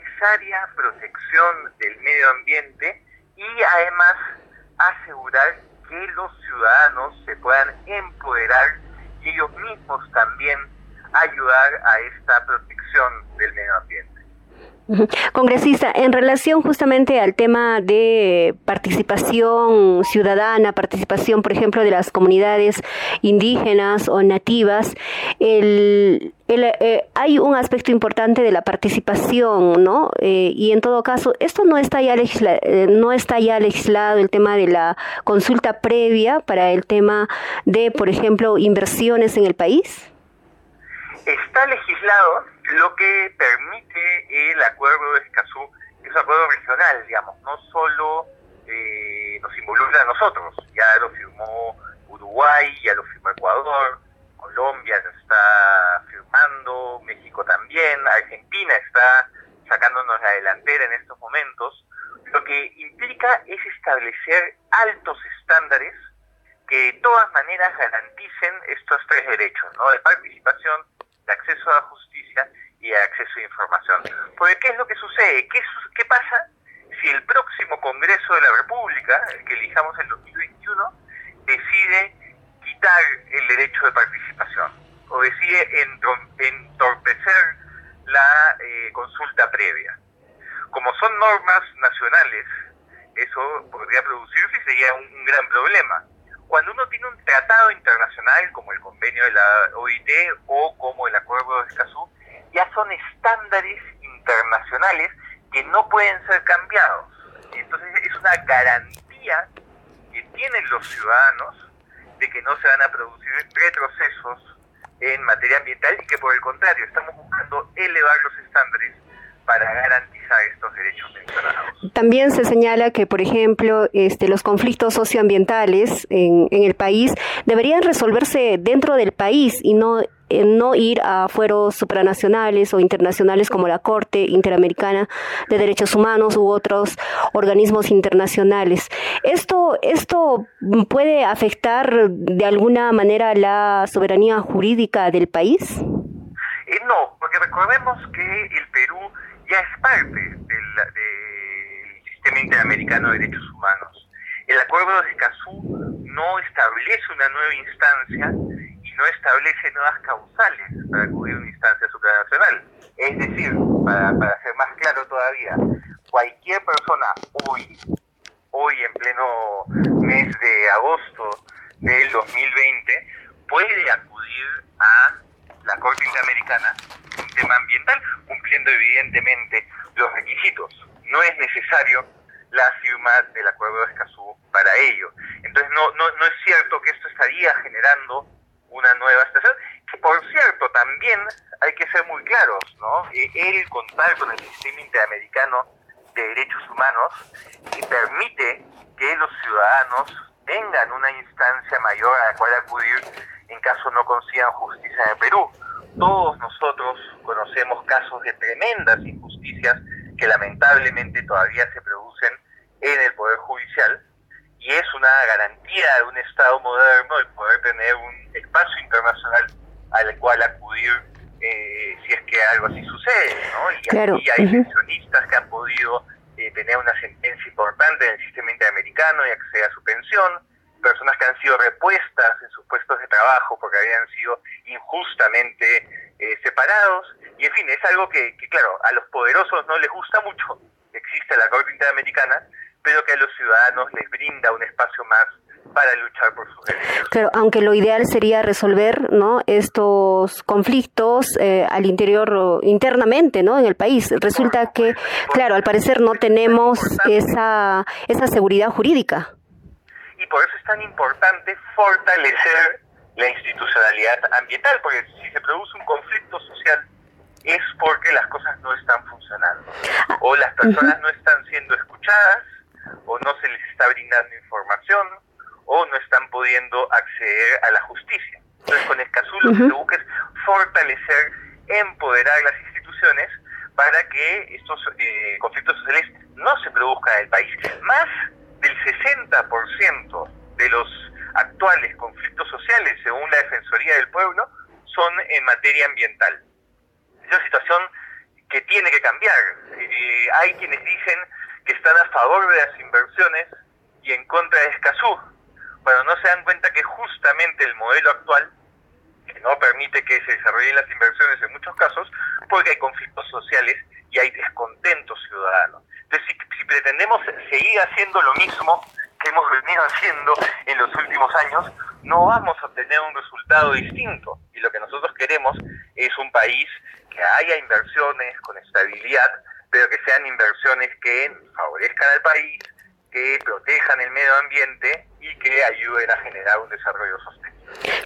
protección del medio ambiente y además asegurar que los ciudadanos se puedan empoderar y ellos mismos también ayudar a esta protección del medio ambiente. Congresista, en relación justamente al tema de participación ciudadana, participación, por ejemplo, de las comunidades indígenas o nativas, el, eh, hay un aspecto importante de la participación, ¿no? Eh, y en todo caso, esto no está ya eh, no está ya legislado el tema de la consulta previa para el tema de, por ejemplo, inversiones en el país. Está legislado lo que permite el acuerdo de Escazú, es un acuerdo regional, digamos, no solo eh, nos involucra a nosotros, ya lo firmó Uruguay, ya lo firmó Ecuador, Colombia lo está firmando, México también, Argentina está sacándonos la delantera en estos momentos, lo que implica es establecer altos estándares que de todas maneras garanticen estos tres derechos, ¿no? De participación, de acceso a justicia y de acceso a información. Porque ¿qué es lo que sucede? ¿Qué, qué pasa si el próximo Congreso de la República, el que elijamos en 2021, decide quitar el derecho de participación o decide entorpecer la eh, consulta previa? Como son normas nacionales, eso podría producirse y sería un gran problema cuando uno tiene un tratado internacional como el convenio de la OIT o como el acuerdo de Escazú, ya son estándares internacionales que no pueden ser cambiados. Entonces es una garantía que tienen los ciudadanos de que no se van a producir retrocesos en materia ambiental y que por el contrario estamos buscando elevar los estándares para garantizar estos derechos mencionados. También se señala que, por ejemplo, este, los conflictos socioambientales en, en el país deberían resolverse dentro del país y no eh, no ir a fueros supranacionales o internacionales como la Corte Interamericana de Derechos Humanos u otros organismos internacionales. ¿Esto, esto puede afectar de alguna manera la soberanía jurídica del país? Eh, no, porque recordemos que el Perú ya es parte del, sistema interamericano de derechos humanos. El acuerdo de Escazú no establece una nueva instancia y no establece nuevas causales para acudir a una instancia supranacional. Es decir, para, para ser más claro todavía, cualquier persona hoy, hoy en pleno mes de agosto del 2020, puede acudir a la Corte Interamericana tema ambiental, cumpliendo evidentemente los requisitos. No es necesario la firma del Acuerdo de Escazú para ello. Entonces no, no, no es cierto que esto estaría generando una nueva estación, que por cierto también hay que ser muy claros, ¿no? El contar con el sistema interamericano de derechos humanos y permite que los ciudadanos tengan una instancia mayor a la cual acudir en caso no consigan justicia en el Perú. Todos nosotros conocemos casos de tremendas injusticias que lamentablemente todavía se producen en el Poder Judicial y es una garantía de un Estado moderno el poder tener un espacio internacional al cual acudir eh, si es que algo así sucede, ¿no? Y hay pensionistas que han podido eh, tener una sentencia importante en el sistema interamericano y acceder a su pensión, personas que han sido repuestas en sus puestos de trabajo porque habían sido injustamente eh, separados. Y en fin, es algo que, claro, a los poderosos no les gusta mucho que existe la Corte Interamericana, pero que a los ciudadanos les brinda un espacio más para luchar por sus derechos. Claro, aunque lo ideal sería resolver ¿no? estos conflictos eh, al interior, internamente, ¿no? En el país. Resulta que, claro, al parecer no tenemos esa, esa seguridad jurídica y por eso es tan importante fortalecer la institucionalidad ambiental, porque si se produce un conflicto social es porque las cosas no están funcionando, o las personas no están siendo escuchadas, o no se les está brindando información, o no están pudiendo acceder a la justicia. Entonces con Escazú lo que se busca es fortalecer, empoderar las instituciones para que estos eh, conflictos sociales no se produzcan en el país. Más del 60% de los actuales conflictos sociales, según la Defensoría del Pueblo, son en materia ambiental. Es una situación que tiene que cambiar. Eh, hay quienes dicen que están a favor de las inversiones y en contra de Escazú, cuando no se dan cuenta que justamente el modelo actual, que no permite que se desarrollen las inversiones en muchos casos, porque hay conflictos sociales y hay descontentos ciudadanos. Entonces, si, si pretendemos seguir haciendo lo mismo que hemos venido haciendo en los últimos años, no vamos a obtener un resultado distinto. Y lo que nosotros queremos es un país que haya inversiones con estabilidad, pero que sean inversiones que favorezcan al país, que protejan el medio ambiente y que ayuden a generar un desarrollo sostenible.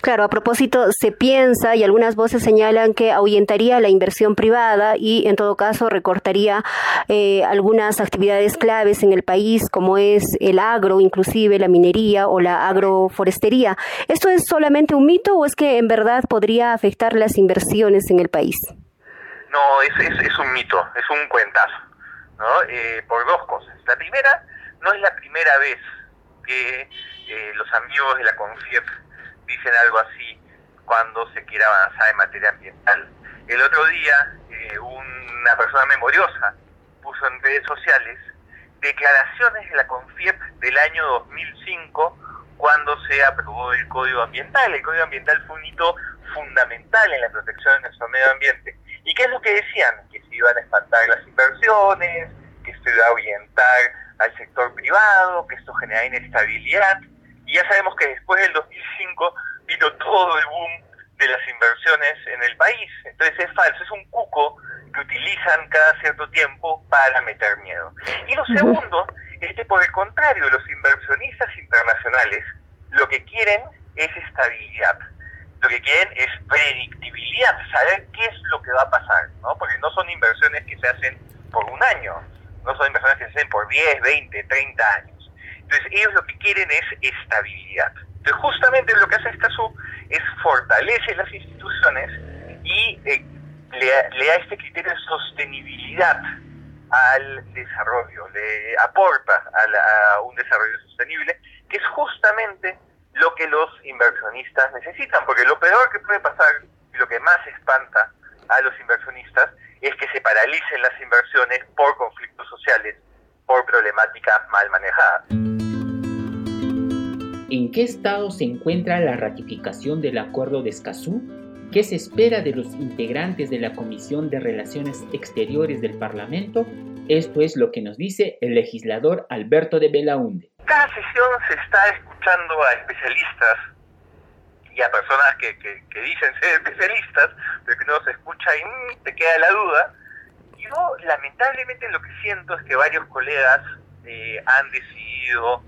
Claro, a propósito, se piensa y algunas voces señalan que ahuyentaría la inversión privada y en todo caso recortaría eh, algunas actividades claves en el país como es el agro, inclusive la minería o la agroforestería. ¿Esto es solamente un mito o es que en verdad podría afectar las inversiones en el país? No, es, es, un mito, es un cuentazo, ¿no? Eh, por dos cosas. La primera, no es la primera vez que eh, los amigos de la CONFIEP dicen algo así cuando se quiere avanzar en materia ambiental. El otro día, eh, una persona memoriosa puso en redes sociales declaraciones de la CONFIEP del año 2005 cuando se aprobó el Código Ambiental. El Código Ambiental fue un hito fundamental en la protección de nuestro medio ambiente. ¿Y qué es lo que decían? Que se iban a espantar las inversiones, que esto iba a orientar al sector privado, que esto genera inestabilidad. Y ya sabemos que después del 2005 vino todo el boom de las inversiones en el país. Entonces es falso, es un cuco que utilizan cada cierto tiempo para meter miedo. Y lo segundo es que por el contrario, los inversionistas internacionales lo que quieren es estabilidad. Lo que quieren es predictibilidad, saber qué es lo que va a pasar, ¿no? Porque no son inversiones que se hacen por un año, no son inversiones que se hacen por 10, 20, 30 años. Entonces ellos lo que quieren es estabilidad. Entonces justamente lo que hace esta SU es fortalece las instituciones y eh, le, da este criterio de sostenibilidad al desarrollo, le aporta a, un desarrollo sostenible, que es justamente lo que los inversionistas necesitan, porque lo peor que puede pasar lo que más espanta a los inversionistas es que se paralicen las inversiones por conflictos sociales, por problemáticas mal manejadas. ¿En qué estado se encuentra la ratificación del Acuerdo de Escazú? ¿Qué se espera de los integrantes de la Comisión de Relaciones Exteriores del Parlamento? Esto es lo que nos dice el legislador Alberto de Belaunde. Cada sesión se está escuchando a especialistas y a personas que, que, dicen ser especialistas, pero que no se escucha y mm, te queda la duda. Yo lamentablemente lo que siento es que varios colegas eh, han decidido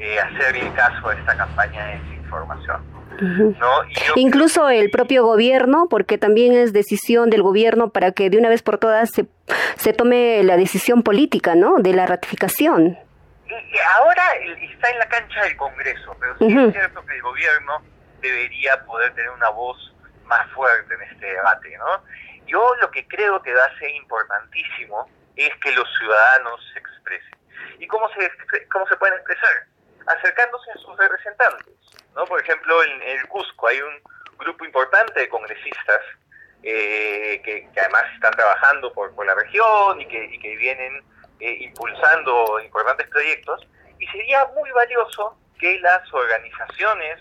eh, hacer caso a esta campaña de desinformación. ¿no? Incluso el propio gobierno, porque también es decisión del gobierno para que de una vez por todas se, se tome la decisión política, ¿no? De la ratificación. Y ahora está en la cancha del Congreso, pero sí es cierto que el gobierno debería poder tener una voz más fuerte en este debate, ¿no? Yo lo que creo que va a ser importantísimo es que los ciudadanos se expresen. ¿Y cómo se, cómo se pueden expresar? Acercándose a sus representantes, ¿no? Por ejemplo, en el Cusco hay un grupo importante de congresistas eh, que, además están trabajando por, la región y que, y que vienen eh, impulsando importantes proyectos, y sería muy valioso que las organizaciones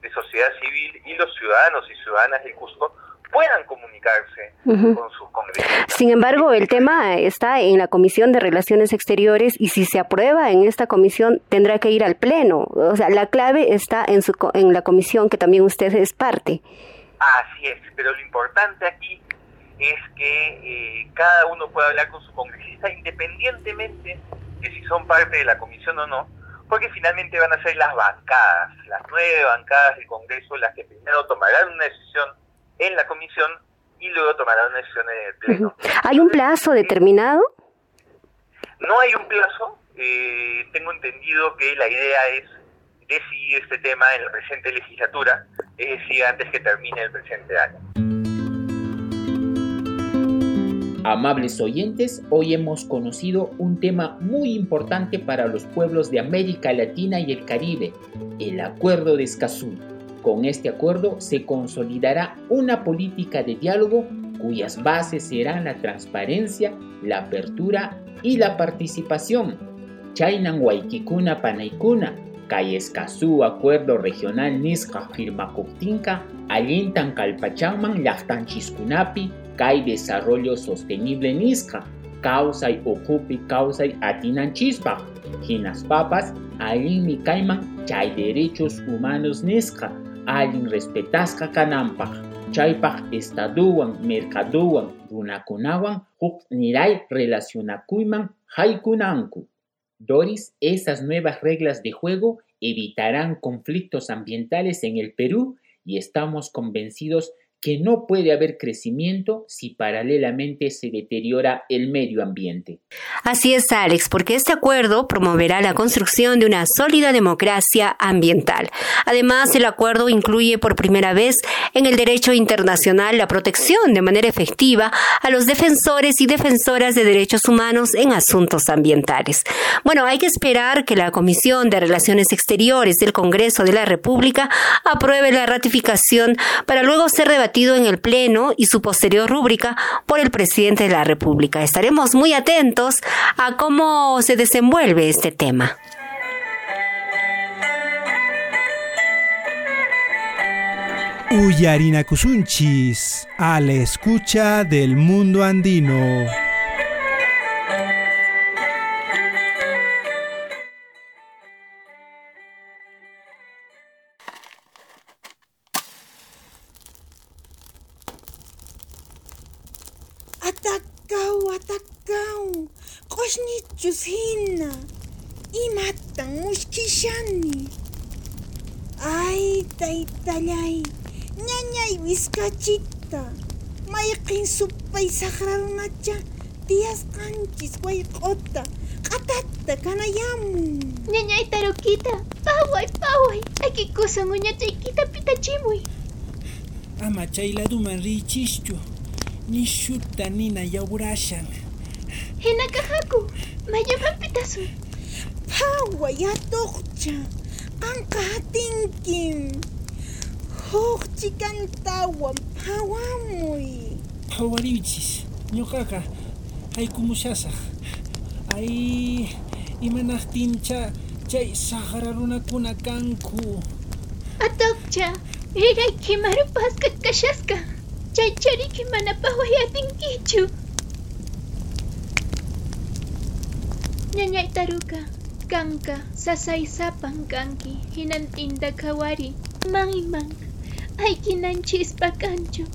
de sociedad civil y los ciudadanos y ciudadanas del Cusco puedan comunicarse con sus congresistas. Sin embargo, el tema está en la Comisión de Relaciones Exteriores y si se aprueba en esta comisión tendrá que ir al Pleno. O sea, la clave está en, su, en la comisión que también usted es parte. Así es, pero lo importante aquí es que eh, cada uno pueda hablar con su congresista independientemente de si son parte de la comisión o no, porque finalmente van a ser las bancadas, las nueve bancadas del Congreso las que primero tomarán una decisión en la comisión y luego tomarán una decisión en el Pleno. ¿Hay un plazo determinado? No hay un plazo. Eh, tengo entendido que la idea es decidir este tema en la presente legislatura, es decir, antes que termine el presente año. Amables oyentes, hoy hemos conocido un tema muy importante para los pueblos de América Latina y el Caribe, el Acuerdo de Escazú. Con este acuerdo se consolidará una política de diálogo cuyas bases serán la transparencia, la apertura y la participación. Chainan Waikikuna Panaikuna, Escazú Acuerdo Regional Nisqa Firmakutinka, Alientan Kalpachanman Chiscunapi, Kai Desarrollo Sostenible Nisqa, Causa y Ocupi Causa y Atinanchispa, Ginas Papas, Alin mi Kaiman, Chay Derechos Humanos Nisqa, Alin Respetasca Canampa, Chaypaj Estaduan, Mercaduan, Runakunawan, Huk Nirai Relacionakuiman, Haikunanku. Doris, esas nuevas reglas de juego evitarán conflictos ambientales en el Perú y estamos convencidos que no puede haber crecimiento si paralelamente se deteriora el medio ambiente. Así es, Alex, porque este acuerdo promoverá la construcción de una sólida democracia ambiental. Además, el acuerdo incluye por primera vez en el derecho internacional la protección de manera efectiva a los defensores y defensoras de derechos humanos en asuntos ambientales. Bueno, hay que esperar que la Comisión de Relaciones Exteriores del Congreso de la República apruebe la ratificación para luego ser debatida en el Pleno y su posterior rúbrica por el presidente de la República. Estaremos muy atentos a cómo se desenvuelve este tema. Uyarina Kusunchis, a la escucha del mundo andino. Qoshnichus hina imatan mushkishani. Ay taytallay ñañay wiskachita. Mayqin supay saqrarunacha tiyasqanchis wayq'uta q'atata kanayamun. Ñañay tarukita paway paway. Akikusun uñachaykita pitachimuy. Ama chayladuman riychischu nishuta nina yawrashan Hinagahaku, mayapampitasun. Hawayatokcha, angkahatinkin. Hukchikan tawan pawamuy. Hawariuchis, ñuqaqa haykumushasaq. Ay, imanaqtincha chay saqra runakuna kanku. Atokcha, iraykimarupas katkashasqa. Chay chariki mana pawayatinkichu. Nyanyai Taruka, Kanka, sasaysapang kanki, hinantinda kawari, mang imang, ay kinanchis pa kancho.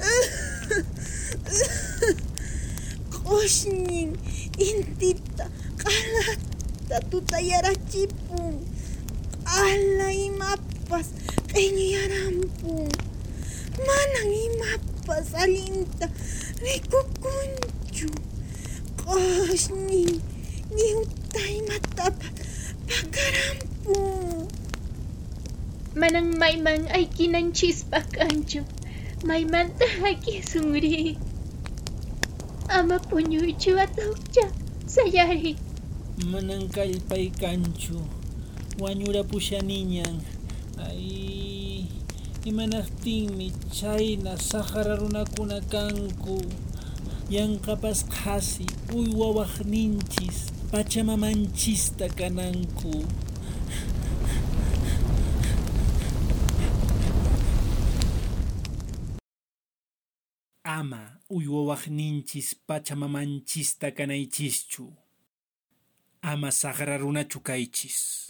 Koshnin, intita, kalata, tutayarachipun, ala imapas, peñuyarampun, manang imapas, alinta, rikukunchu, koshnin, に歌いまたパカランポ Manang may man ay kinanchis pakanjo. May man tahagi sungri. Ama po niyo ito at hukja. Sayari. Manang kalpay kancho. Wanyura po siya ninyang. Ay... Imanastingmi chay na sakararunakunakanku. Yang kapas kasi uywawak ninchis. Pachamamanchista kananku ama uywawaqninchis pachamamanchista kanaychischu ama saqra runachu kaychis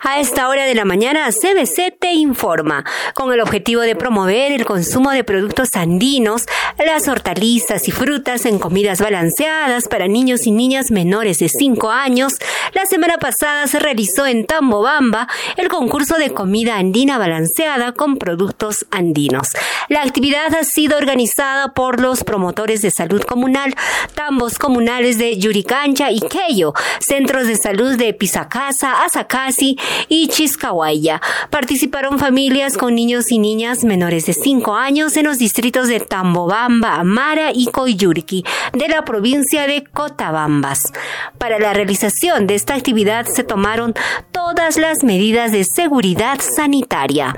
A esta hora de la mañana, CBC te informa, con el objetivo de promover el consumo de productos andinos, las hortalizas y frutas en comidas balanceadas para niños y niñas menores de 5 años. La semana pasada se realizó en Tambobamba el concurso de comida andina balanceada con productos andinos. La actividad ha sido organizada por los promotores de salud comunal, tambos comunales de Yuricancha y Keyo, centros de salud de Pisacasa, Y Chiscahuaya. Participaron familias con niños y niñas menores de 5 años en los distritos de Tambobamba, Amara y Coyurqui de la provincia de Cotabambas. Para la realización de esta actividad se tomaron todas las medidas de seguridad sanitaria.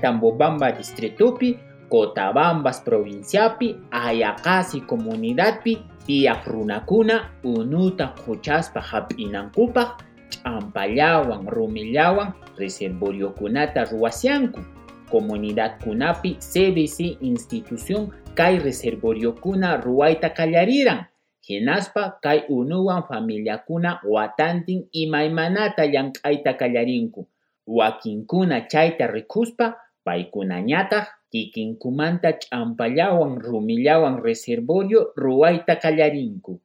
Tambobamba distritupi, Cotabambas provinciapi, Ayacasi comunidadpi, tiyaq runakuna unuta quchaspa hap'inankupaq ch'ampallawan rumillawan reservoriokunata ruwasyanku comunidadkunapi CBC institución kay reservoriokuna ruwayta qallariran hinaspa kay unuwan familiakuna watantin imaymanata llank'ayta qallarinku wakinkuna chayta rikuspa paykunañataq kikinkumanta ch'ampallawan rumillawan reservorio ruwayta qallarinku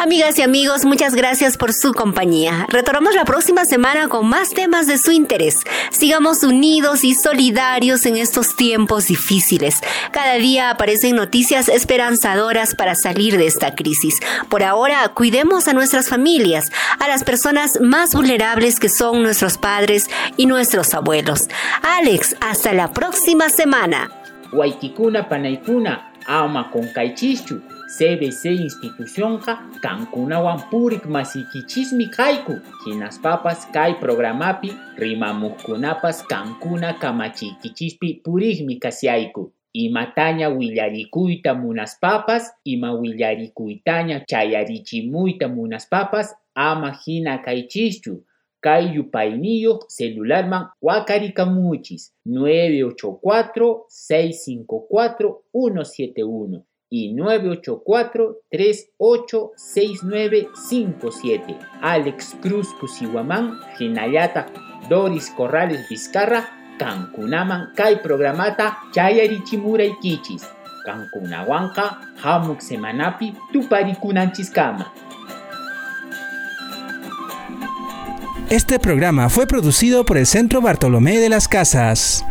Amigas y amigos, muchas gracias por su compañía. Retornamos la próxima semana con más temas de su interés. Sigamos unidos y solidarios en estos tiempos difíciles. Cada día aparecen noticias esperanzadoras para salir de esta crisis. Por ahora, cuidemos a nuestras familias, a las personas más vulnerables que son nuestros padres y nuestros abuelos. Alex, hasta la próxima semana. Waitikuna panaikuna, ama con kaichichu. CBC institucionqa kankunawan purik masikichismi kayku hinaspapas kay programapi rimamuqkunapas kankuna kamachikichispi purikmi kasyayku imataña willarikuyta munaspapas ima willarikuytaña chayarichimuyta munaspapas ama hina kaychischu kay yupayniyuq celularman wakarikamuchis 984 654 171 y 984-386957. Alex Cruz Cusihuamán, Ginayata Doris Corrales Vizcarra, Cancunaman Kai Programata Chayarichimura Ikichis, Cancunahuanca, Hamuk Semanapi, Tuparikunanchiskama. Este programa fue producido por el Centro Bartolomé de las Casas.